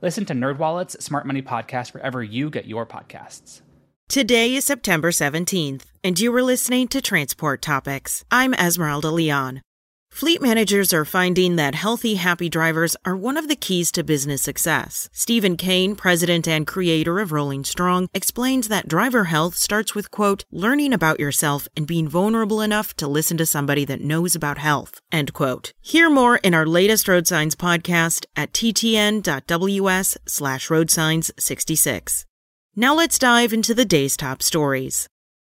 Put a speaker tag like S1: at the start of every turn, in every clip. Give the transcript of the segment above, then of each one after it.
S1: Listen to NerdWallet's Smart Money Podcast wherever you get your podcasts.
S2: Today is September 17th, and you are listening to Transport Topics. I'm Esmeralda Leon. Fleet managers are finding that healthy, happy drivers are one of the keys to business success. Stephen Kane, president and creator of Rolling Strong, explains that driver health starts with, quote, learning about yourself and being vulnerable enough to listen to somebody that knows about health, end quote. Hear more in our latest Road Signs podcast at ttn.ws slash roadsigns66. Now let's dive into the day's top stories.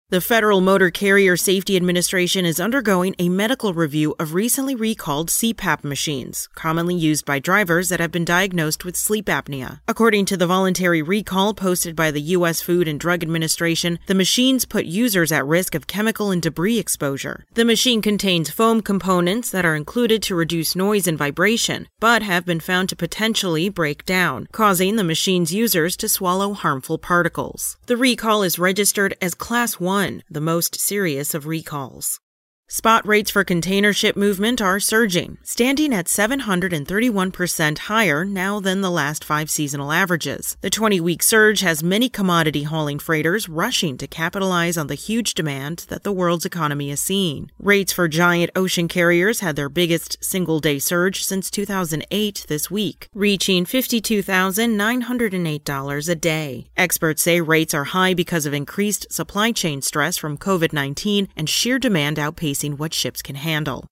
S2: The Federal Motor Carrier Safety Administration is undergoing a medical review of recently recalled CPAP machines, commonly used by drivers that have been diagnosed with sleep apnea. According to the voluntary recall posted by the U.S. Food and Drug Administration, the machines put users at risk of chemical and debris exposure. The machine contains foam components that are included to reduce noise and vibration, but have been found to potentially break down, causing the machine's users to swallow harmful particles. The recall is registered as Class 1 one, the most serious of recalls. Spot rates for container ship movement are surging, standing at 731% higher now than the last five seasonal averages. The 20 week surge has many commodity hauling freighters rushing to capitalize on the huge demand that the world's economy is seeing. Rates for giant ocean carriers had their biggest single day surge since 2008 this week, reaching $52,908 a day. Experts say rates are high because of increased supply chain stress from COVID 19 and sheer demand outpacing what ships can handle.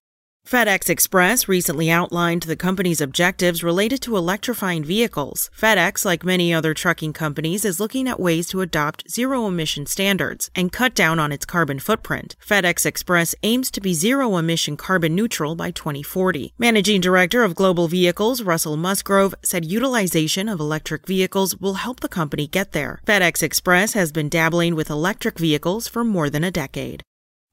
S2: FedEx Express recently outlined the company's objectives related to electrifying vehicles. FedEx, like many other trucking companies, is looking at ways to adopt zero emission standards and cut down on its carbon footprint. FedEx Express aims to be zero emission carbon neutral by 2040. Managing Director of Global Vehicles, Russell Musgrove, said utilization of electric vehicles will help the company get there. FedEx Express has been dabbling with electric vehicles for more than a decade.